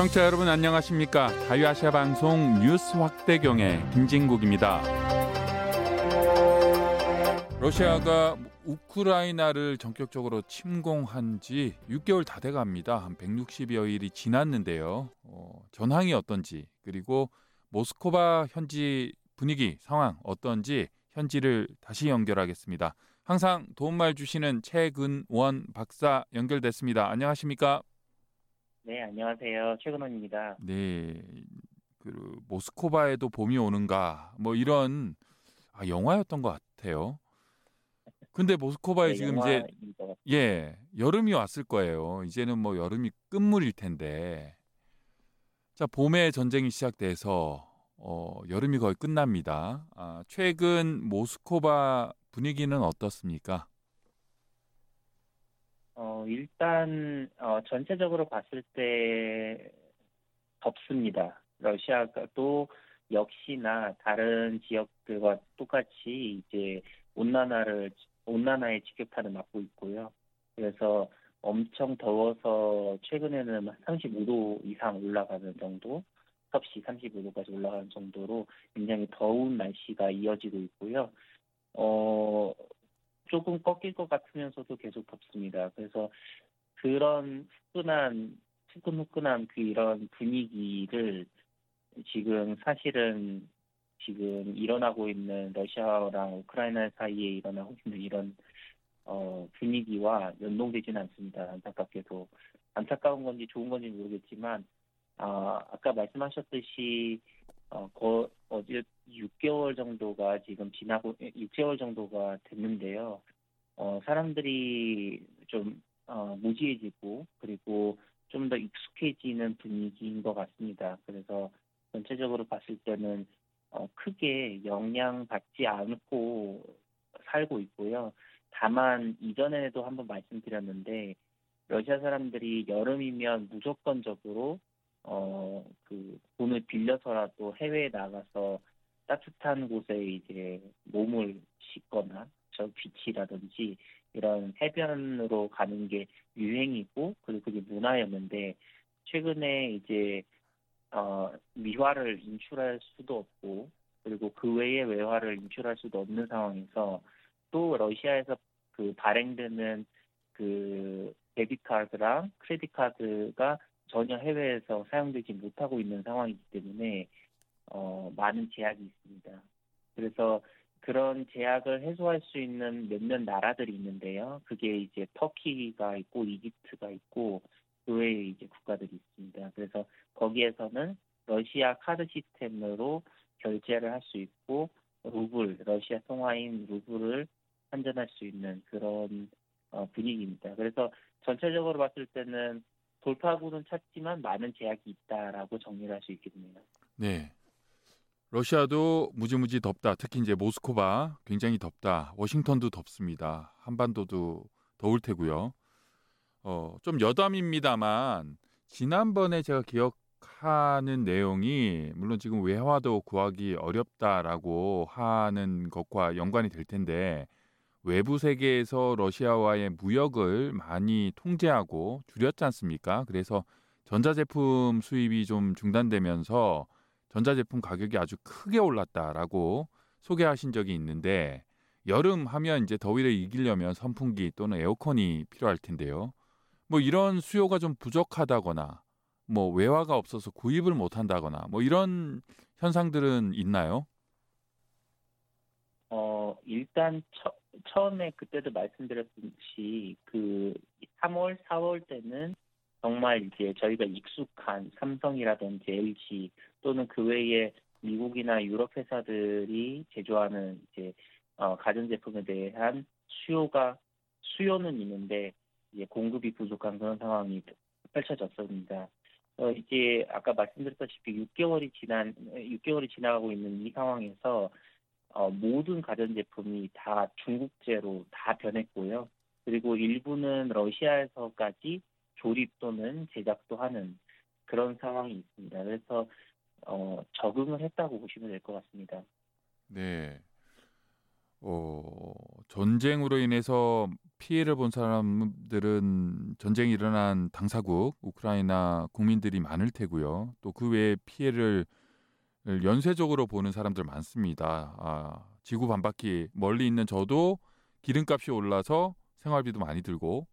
청취자 여러분 안녕하십니까? 자유아시아 방송 뉴스 확대경의 김진국입니다. 러시아가 우크라이나를 전격적으로 침공한 지 6개월 다 돼갑니다. 한 160여일이 지났는데요. 어, 전황이 어떤지 그리고 모스코바 현지 분위기 상황 어떤지 현지를 다시 연결하겠습니다. 항상 도움말 주시는 최근원 박사 연결됐습니다. 안녕하십니까? 네, 안녕하세요. 최근원입니다. 네, 그 모스코바에도 봄이 오는가 뭐 이런 아, 영화였던 것 같아요. 근데 모스코바에 네, 지금 이제 영화인 것 같- 예 여름이 왔을 거예요. 이제는 뭐 여름이 끝물일 텐데 자 봄에 전쟁이 시작돼서 어, 여름이 거의 끝납니다. 아, 최근 모스코바 분위기는 어떻습니까? 어, 일단 어, 전체적으로 봤을 때 덥습니다. 러시아가 또 역시나 다른 지역들과 똑같이 이제 온난화를 온난화의 직격탄을 맞고 있고요. 그래서 엄청 더워서 최근에는 35도 이상 올라가는 정도, 섭씨 35도까지 올라가는 정도로 굉장히 더운 날씨가 이어지고 있고요. 어, 조금 꺾일 것 같으면서도 계속 덥습니다. 그래서 그런 후끈한, 후끈후끈한 그 이런 분위기를 지금 사실은 지금 일어나고 있는 러시아랑 우크라이나 사이에 일어나고 있는 이런 어, 분위기와 연동되지는 않습니다. 안타깝게도 안타까운 건지 좋은 건지 모르겠지만 아, 아까 말씀하셨듯이 어, 거, 어제 6개월 정도가 지금 지나고 6개월 정도가 됐는데요. 어, 사람들이 좀 어, 무지해지고 그리고 좀 더 익숙해지는 분위기인 것 같습니다. 그래서 전체적으로 봤을 때는 어, 크게 영향받지 않고 살고 있고요. 다만 이전에도 한번 말씀드렸는데 러시아 사람들이 여름이면 무조건적으로 어, 그 돈을 빌려서라도 해외에 나가서 따뜻한 곳에 이제 몸을 씻거나 저 비치라든지 이런 해변으로 가는 게 유행이고 그리고 그게 문화였는데 최근에 이제 어, 미화를 인출할 수도 없고 그리고 그 외의 외화를 인출할 수도 없는 상황에서 또 러시아에서 그 발행되는 그 데비트 카드랑 크레딧 카드가 전혀 해외에서 사용되지 못하고 있는 상황이기 때문에 어, 많은 제약이 있습니다. 그래서 그런 제약을 해소할 수 있는 몇몇 나라들이 있는데요. 그게 이제 터키가 있고 이집트가 있고 그 외에 이제 국가들이 있습니다. 그래서 거기에서는 러시아 카드 시스템으로 결제를 할 수 있고 루블, 러시아 통화인 루블을 환전할 수 있는 그런 어, 분위기입니다. 그래서 전체적으로 봤을 때는 돌파구는 찾지만 많은 제약이 있다라고 정리를 할 수 있겠네요. 네. 러시아도 무지무지 덥다. 특히 이제 모스코바 굉장히 덥다. 워싱턴도 덥습니다. 한반도도 더울 테고요. 어, 좀 여담입니다만 지난번에 제가 기억하는 내용이 물론 지금 외화도 구하기 어렵다라고 하는 것과 연관이 될 텐데 외부 세계에서 러시아와의 무역을 많이 통제하고 줄였지 않습니까? 그래서 전자제품 수입이 좀 중단되면서 전자제품 가격이 아주 크게 올랐다라고 소개하신 적이 있는데 여름 하면 이제 더위를 이기려면 선풍기 또는 에어컨이 필요할 텐데요. 뭐 이런 수요가 좀 부족하다거나 뭐 외화가 없어서 구입을 못 한다거나 뭐 이런 현상들은 있나요? 어, 일단 처, 처음에 그때도 말씀드렸듯이 그 3월, 4월 때는 정말 이제 저희가 익숙한 삼성이라든지 LG 또는 그 외에 미국이나 유럽 회사들이 제조하는 이제 어, 가전제품에 대한 수요가 수요는 있는데 이제 공급이 부족한 그런 상황이 펼쳐졌습니다. 어, 이제 아까 말씀드렸다시피 6개월이 지난 6개월이 지나가고 있는 이 상황에서 어, 모든 가전제품이 다 중국제로 다 변했고요. 그리고 일부는 러시아에서까지 조립 또는 제작도 하는 그런 상황이 있습니다. 그래서 어, 적응을 했다고 보시면 될 것 같습니다. 네. 어, 전쟁으로 인해서 피해를 본 사람들은 전쟁이 일어난 당사국 우크라이나 국민들이 많을 테고요. 또 그 외에 피해를 연쇄적으로 보는 사람들 많습니다. 아, 지구 반바퀴 멀리 있는 저도 기름값이 올라서 생활비도 많이 들고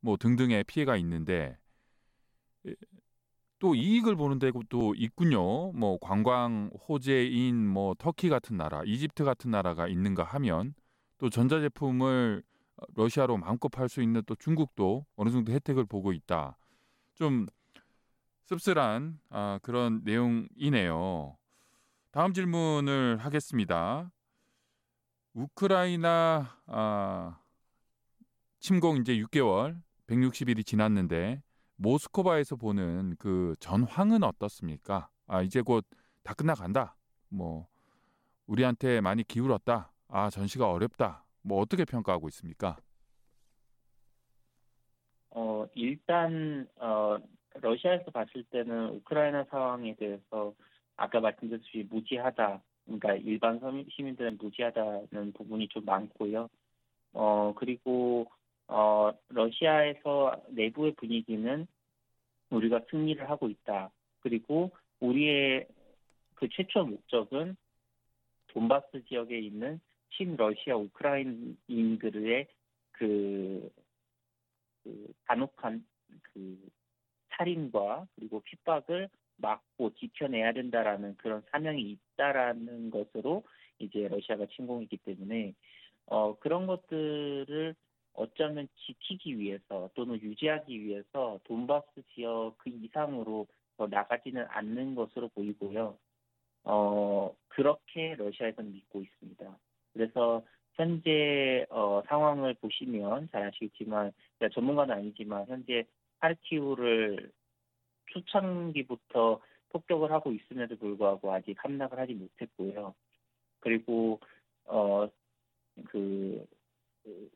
뭐 등등의 피해가 있는데 또 이익을 보는 데도 있군요. 뭐 관광 호재인 뭐 터키 같은 나라, 이집트 같은 나라가 있는가 하면 또 전자제품을 러시아로 마음껏 팔 수 있는 또 중국도 어느 정도 혜택을 보고 있다. 좀 씁쓸한 아, 그런 내용이네요. 다음 질문을 하겠습니다. 우크라이나 아, 침공 이제 6개월, 160일이 지났는데 모스크바에서 보는 그 전황은 어떻습니까? 아 이제 곧 다 끝나간다. 뭐 우리한테 많이 기울었다. 아 전시가 어렵다. 뭐 어떻게 평가하고 있습니까? 어 일단 어 러시아에서 봤을 때는 우크라이나 상황에 대해서 아까 말씀드렸듯이 무지하다. 그러니까 일반 시민들은 무지하다는 부분이 좀 많고요. 어 그리고 어, 러시아에서 내부의 분위기는 우리가 승리를 하고 있다. 그리고 우리의 그 최초 목적은 돈바스 지역에 있는 친러시아 우크라이나인들의 그, 그 단혹한 그 살인과 그리고 핍박을 막고 지켜내야 된다라는 그런 사명이 있다라는 것으로 이제 러시아가 침공했기 때문에 어 그런 것들을 어쩌면 지키기 위해서 또는 유지하기 위해서 돈바스 지역 그 이상으로 더 나가지는 않는 것으로 보이고요. 어, 그렇게 러시아에서는 믿고 있습니다. 그래서 현재 어, 상황을 보시면 잘 아시겠지만 전문가는 아니지만 현재 하르키우를 초창기부터 폭격을 하고 있음에도 불구하고 아직 함락을 하지 못했고요. 그리고 어그 그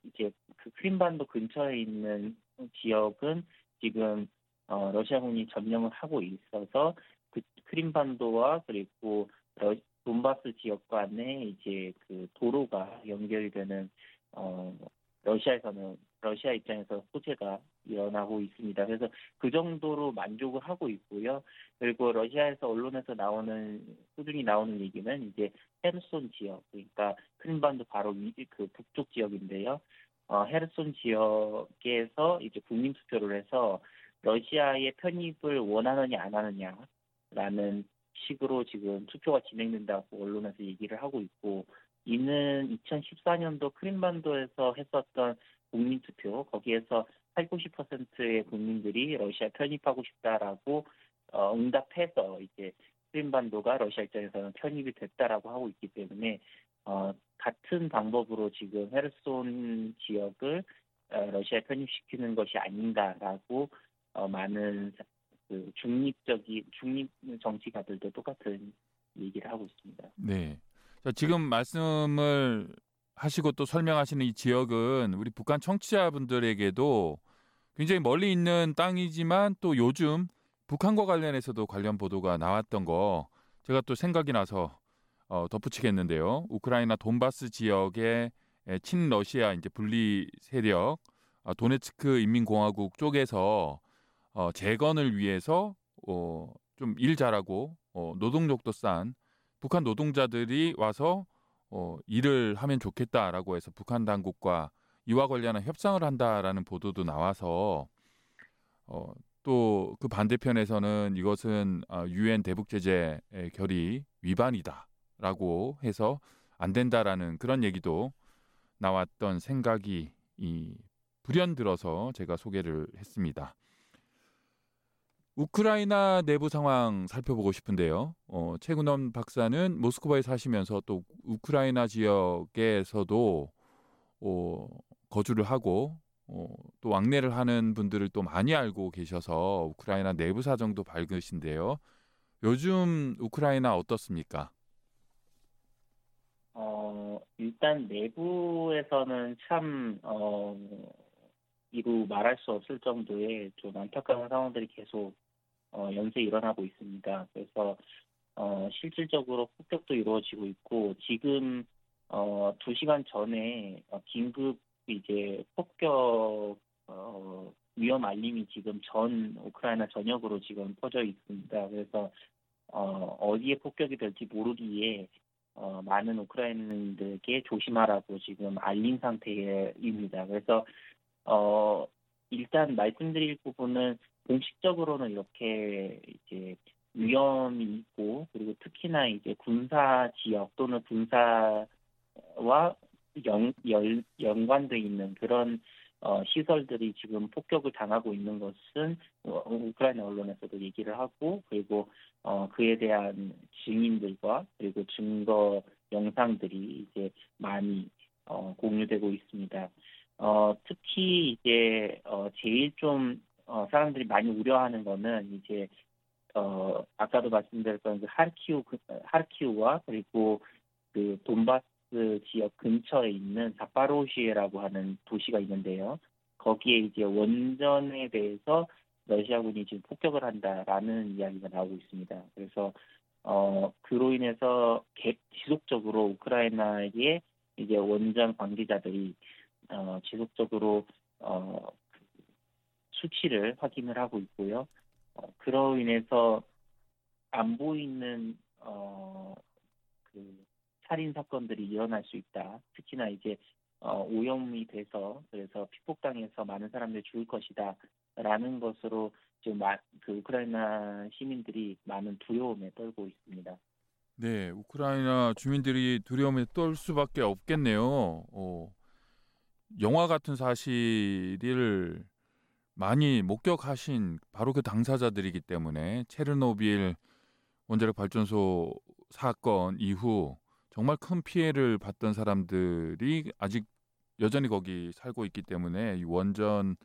이제 그 크림반도 근처에 있는 지역은 지금 어, 러시아군이 점령을 하고 있어서 그 크림반도와 그리고 러, 돈바스 지역 간에 이제 그 도로가 연결이 되는 어, 러시아에서는 러시아 입장에서 호재가 일어나고 있습니다. 그래서 그 정도로 만족을 하고 있고요. 그리고 러시아에서 언론에서 나오는 꾸준히 나오는 얘기는 이제 헤르손 지역, 그러니까 크림반도 바로 위, 그 북쪽 지역인데요. 어, 헤르손 지역에서 이제 국민 투표를 해서 러시아의 편입을 원하느냐 안 하느냐라는 식으로 지금 투표가 진행된다고 언론에서 얘기를 하고 있고 이는 2014년도 크림반도에서 했었던 국민투표 거기에서 8, 90%의 국민들이 러시아 편입하고 싶다라고 어, 응답해서 이제 크림반도가 러시아 입장에서는 편입이 됐다라고 하고 있기 때문에 어, 같은 방법으로 지금 헤르손 지역을 어, 러시아에 편입시키는 것이 아닌가라고 어, 많은 그 중립적인 중립 정치가들도 똑같은 얘기를 하고 있습니다. 네. 자, 지금 말씀을 하시고 또 설명하시는 이 지역은 우리 북한 청취자분들에게도 굉장히 멀리 있는 땅이지만 또 요즘 북한과 관련해서도 관련 보도가 나왔던 거 제가 또 생각이 나서 어, 덧붙이겠는데요. 우크라이나 돈바스 지역의 친러시아 이제 분리 세력 어, 도네츠크 인민공화국 쪽에서 어, 재건을 위해서 어, 좀 일 잘하고 어, 노동력도 싼 북한 노동자들이 와서 어, 일을 하면 좋겠다라고 해서 북한 당국과 이와 관련한 협상을 한다라는 보도도 나와서 어, 또 그 반대편에서는 이것은 어, 유엔 대북 제재 결의 위반이다라고 해서 안 된다라는 그런 얘기도 나왔던 생각이 이 불현들어서 제가 소개를 했습니다. 우크라이나 내부 상황 살펴보고 싶은데요. 어, 최근원 박사는 모스크바에 사시면서 또 우크라이나 지역에서도 어, 거주를 하고 어, 또 왕래를 하는 분들을 또 많이 알고 계셔서 우크라이나 내부 사정도 밝으신데요. 요즘 우크라이나 어떻습니까? 어, 일단 내부에서는 참 어, 이루 말할 수 없을 정도의 좀 안타까운 상황들이 계속 어, 연쇄 일어나고 있습니다. 그래서 어, 실질적으로 폭격도 이루어지고 있고 지금 어, 두 시간 전에 어, 긴급 이제 폭격 어, 위험 알림이 지금 전 우크라이나 전역으로 지금 퍼져 있습니다. 그래서 어, 어디에 폭격이 될지 모르기에 어, 많은 우크라이나인들에게 조심하라고 지금 알린 상태입니다. 그래서 어, 일단 말씀드릴 부분은 공식적으로는 이렇게 이제 위험이 있고 그리고 특히나 이제 군사 지역 또는 군사와 연, 연, 연관돼 있는 그런 어, 시설들이 지금 폭격을 당하고 있는 것은 어, 우크라이나 언론에서도 얘기를 하고 그리고 어, 그에 대한 증인들과 그리고 증거 영상들이 이제 많이 어, 공유되고 있습니다. 어, 특히 이제 어, 제일 좀 어, 사람들이 많이 우려하는 거는 이제 어, 아까도 말씀드렸던 그 하르키우 그, 하르키우와 그리고 그 돈바스 지역 근처에 있는 자파로시에라고 하는 도시가 있는데요. 거기에 이제 원전에 대해서 러시아군이 지금 폭격을 한다라는 이야기가 나오고 있습니다. 그래서 어 그로 인해서 개, 지속적으로 우크라이나의 이제 원전 관계자들이 어 지속적으로 어 수치를 확인을 하고 있고요. 어, 그로 인해서 안 보이는 어 그 살인 사건들이 일어날 수 있다. 특히나 이제 어, 오염이 돼서 그래서 피폭당해서 많은 사람들이 죽을 것이다라는 것으로 지금 마, 그 우크라이나 시민들이 많은 두려움에 떨고 있습니다. 네, 우크라이나 주민들이 두려움에 떨 수밖에 없겠네요. 어, 영화 같은 사실을 많이 목격하신 바로 그 당사자들이기 때문에 체르노빌 원자력 발전소 사건 이후 정말 큰 피해를 봤던 사람들이 아직 여전히 거기 살고 있기 때문에 이 원전에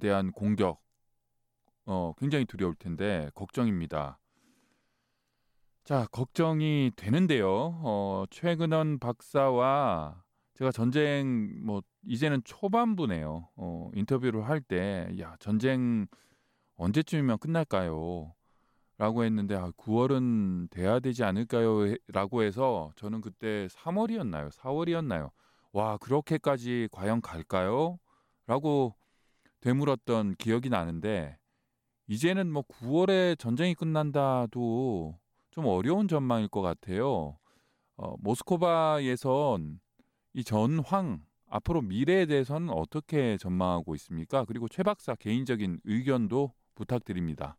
대한 공격 어, 굉장히 두려울 텐데 걱정입니다. 자, 걱정이 되는데요. 어, 최근원 박사와 제가 전쟁 뭐 이제는 초반부네요. 어, 인터뷰를 할 때 야, 전쟁 언제쯤이면 끝날까요? 라고 했는데 아, 9월은 돼야 되지 않을까요? 라고 해서 저는 그때 3월이었나요? 4월이었나요? 와, 그렇게까지 과연 갈까요? 라고 되물었던 기억이 나는데 이제는 뭐 9월에 전쟁이 끝난다도 좀 어려운 전망일 것 같아요. 어, 모스코바에선 이 전황 앞으로 미래에 대해서는 어떻게 전망하고 있습니까? 그리고 최 박사 개인적인 의견도 부탁드립니다.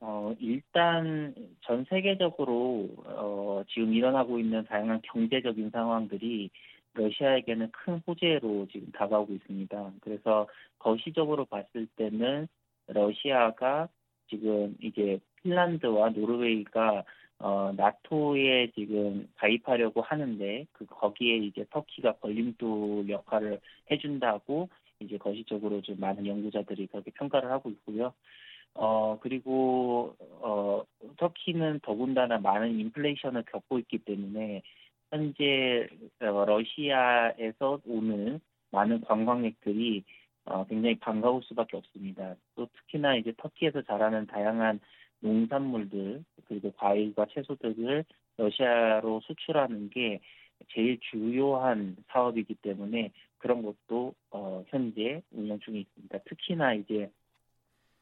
어, 일단 전 세계적으로 어, 지금 일어나고 있는 다양한 경제적인 상황들이 러시아에게는 큰 호재로 지금 다가오고 있습니다. 그래서 거시적으로 봤을 때는 러시아가 지금 이제 핀란드와 노르웨이가 어, 나토에 지금 가입하려고 하는데 그 거기에 이제 터키가 걸림돌 역할을 해준다고 이제 거시적으로 좀 많은 연구자들이 그렇게 평가를 하고 있고요. 어, 그리고, 어, 터키는 더군다나 많은 인플레이션을 겪고 있기 때문에, 현재, 어, 러시아에서 오는 많은 관광객들이, 어, 굉장히 반가울 수밖에 없습니다. 또 특히나 이제 터키에서 자라는 다양한 농산물들, 그리고 과일과 채소들을 러시아로 수출하는 게 제일 주요한 사업이기 때문에 그런 것도, 어, 현재 운영 중에 있습니다. 특히나 이제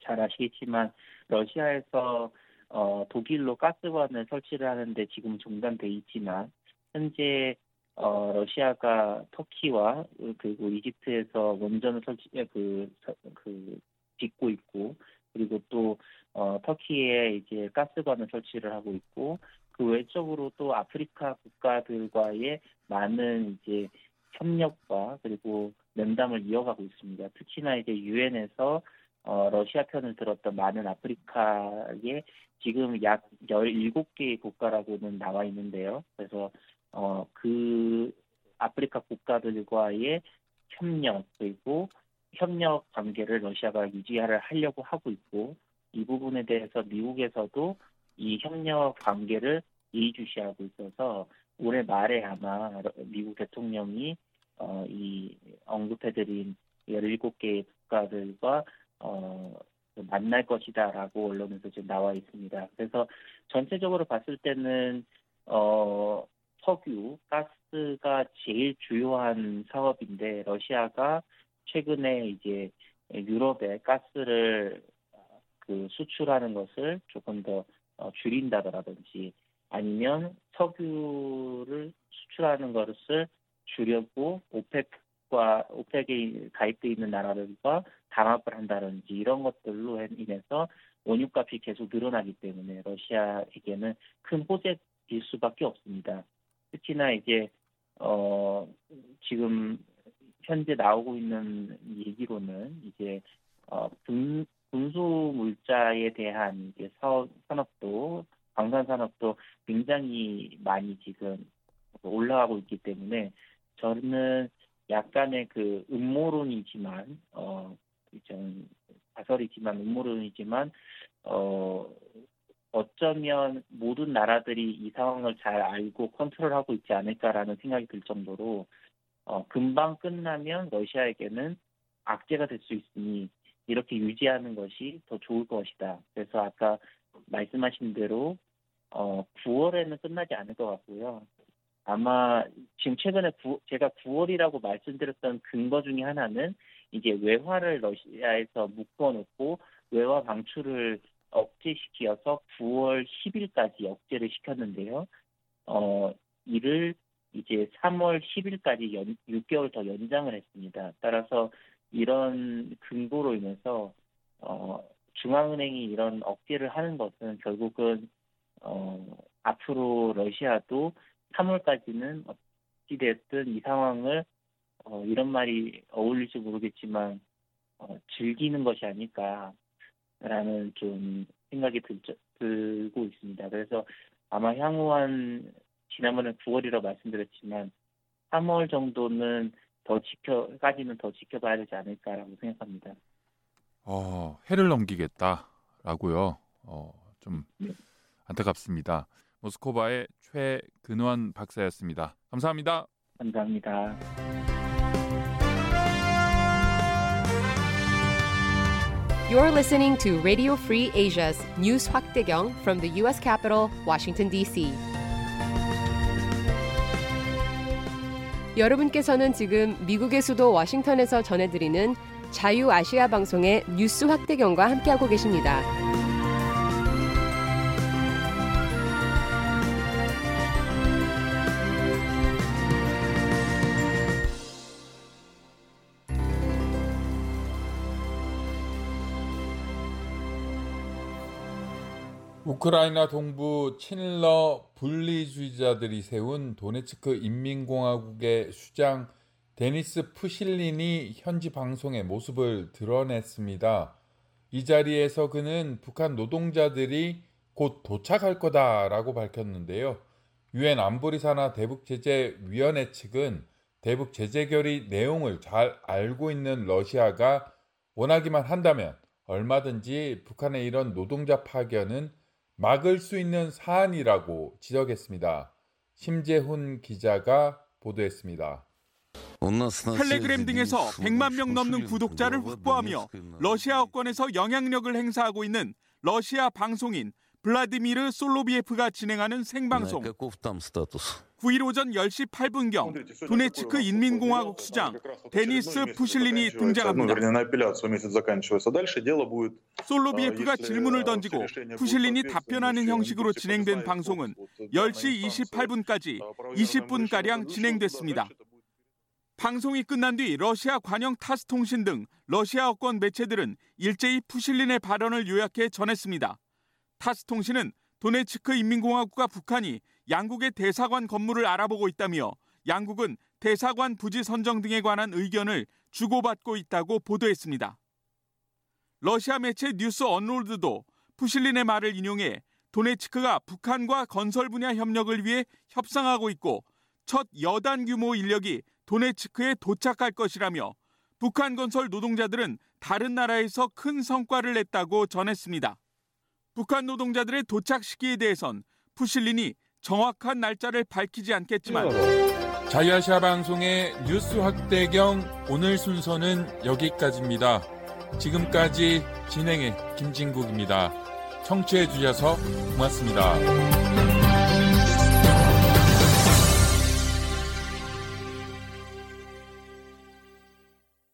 잘 아시겠지만 러시아에서 어, 독일로 가스관을 설치를 하는데 지금 중단돼 있지만 현재 어, 러시아가 터키와 그리고 이집트에서 원전을 설치 그, 그 짓고 있고 그리고 또 어, 터키에 이제 가스관을 설치를 하고 있고 그 외적으로 또 아프리카 국가들과의 많은 이제 협력과 그리고 면담을 이어가고 있습니다. 특히나 이제 유엔에서 어, 러시아 편을 들었던 많은 아프리카에 지금 약 17개의 국가라고는 나와 있는데요. 그래서 어, 그 아프리카 국가들과의 협력 그리고 협력 관계를 러시아가 유지를 하려고 하고 있고 이 부분에 대해서 미국에서도 이 협력 관계를 예의주시하고 있어서 올해 말에 아마 미국 대통령이 어, 이 언급해드린 17개의 국가들과 어, 만날 것이다라고 언론에서 지금 나와 있습니다. 그래서 전체적으로 봤을 때는 어, 석유, 가스가 제일 주요한 사업인데 러시아가 최근에 이제 유럽에 가스를 그 수출하는 것을 조금 더 어, 줄인다더라든지 아니면 석유를 수출하는 것을 줄여고 오펙과 오펙에 가입돼 있는 나라들과 담합을 한다든지 이런 것들로 인해서 원유값이 계속 늘어나기 때문에 러시아에게는 큰 호재일 수밖에 없습니다. 특히나 이제 어 지금 현재 나오고 있는 얘기로는 이제 어 분, 분수 물자에 대한 이제 사업 산업도 방산 산업도 굉장히 많이 지금 올라가고 있기 때문에 저는 약간의 그 음모론이지만 어 좀 가설이지만 음모론이지만 어 어쩌면 모든 나라들이 이 상황을 잘 알고 컨트롤하고 있지 않을까라는 생각이 들 정도로 어, 금방 끝나면 러시아에게는 악재가 될 수 있으니 이렇게 유지하는 것이 더 좋을 것이다. 그래서 아까 말씀하신 대로 어, 9월에는 끝나지 않을 것 같고요. 아마 지금 최근에 9, 제가 9월이라고 말씀드렸던 근거 중에 하나는 이제 외화를 러시아에서 묶어놓고 외화 방출을 억제시키어서 9월 10일까지 억제를 시켰는데요. 어, 이를 이제 3월 10일까지 연, 6개월 더 연장을 했습니다. 따라서 이런 근거로 인해서 어, 중앙은행이 이런 억제를 하는 것은 결국은 어, 앞으로 러시아도 3월까지는 어찌됐든 이 상황을 어, 이런 말이 어울릴지 모르겠지만 어, 즐기는 것이 아닐까라는 좀 생각이 들, 들고 있습니다. 그래서 아마 향후 한 지난번에 9월이라고 말씀드렸지만 3월 정도는 더 지켜까지는 더 지켜봐야 되지 않을까라고 생각합니다. 어, 해를 넘기겠다라고요. 어, 좀 네. 안타깝습니다. 모스코바의 최근환 박사였습니다. 감사합니다. 감사합니다. You're listening to Radio Free Asia's News 확대경 from the U.S. capital, Washington, D.C. 여러분께서는 지금 미국의 수도 워싱턴에서 전해드리는 자유아시아 방송의 뉴스 확대경과 함께하고 계십니다. 우크라이나 동부 친러 분리주의자들이 세운 도네츠크 인민공화국의 수장 데니스 푸실린이 현지 방송의 모습을 드러냈습니다. 이 자리에서 그는 북한 노동자들이 곧 도착할 거다라고 밝혔는데요. 유엔 안보리 산하 대북 제재 위원회 측은 대북 제재 결의 내용을 잘 알고 있는 러시아가 원하기만 한다면 얼마든지 북한의 이런 노동자 파견은 막을 수 있는 사안이라고 지적했습니다. 심재훈 기자가 보도했습니다. 텔레그램 등에서 100만 명 넘는 구독자를 확보하며 러시아어권에서 영향력을 행사하고 있는 러시아 방송인 블라디미르 솔로비에프가 진행하는 생방송 9일 오전 10시 8분경 도네츠크 인민공화국 수장 데니스 푸실린이 등장합니다. 솔로비에프가 질문을 던지고 푸실린이 답변하는 형식으로 진행된 방송은 10시 28분까지 20분가량 진행됐습니다. 방송이 끝난 뒤 러시아 관영 타스 통신 등 러시아어권 매체들은 일제히 푸실린의 발언을 요약해 전했습니다. 타스 통신은 도네츠크 인민공화국과 북한이 양국의 대사관 건물을 알아보고 있다며 양국은 대사관 부지 선정 등에 관한 의견을 주고받고 있다고 보도했습니다. 러시아 매체 뉴스 언롤드도 푸실린의 말을 인용해 도네츠크가 북한과 건설 분야 협력을 위해 협상하고 있고 첫 여단 규모 인력이 도네츠크에 도착할 것이라며 북한 건설 노동자들은 다른 나라에서 큰 성과를 냈다고 전했습니다. 북한 노동자들의 도착 시기에 대해선 푸실린이 정확한 날짜를 밝히지 않겠지만 자유아시아 방송의 뉴스 확대경 오늘 순서는 여기까지입니다. 지금까지 진행의 김진국입니다. 청취해 주셔서 고맙습니다.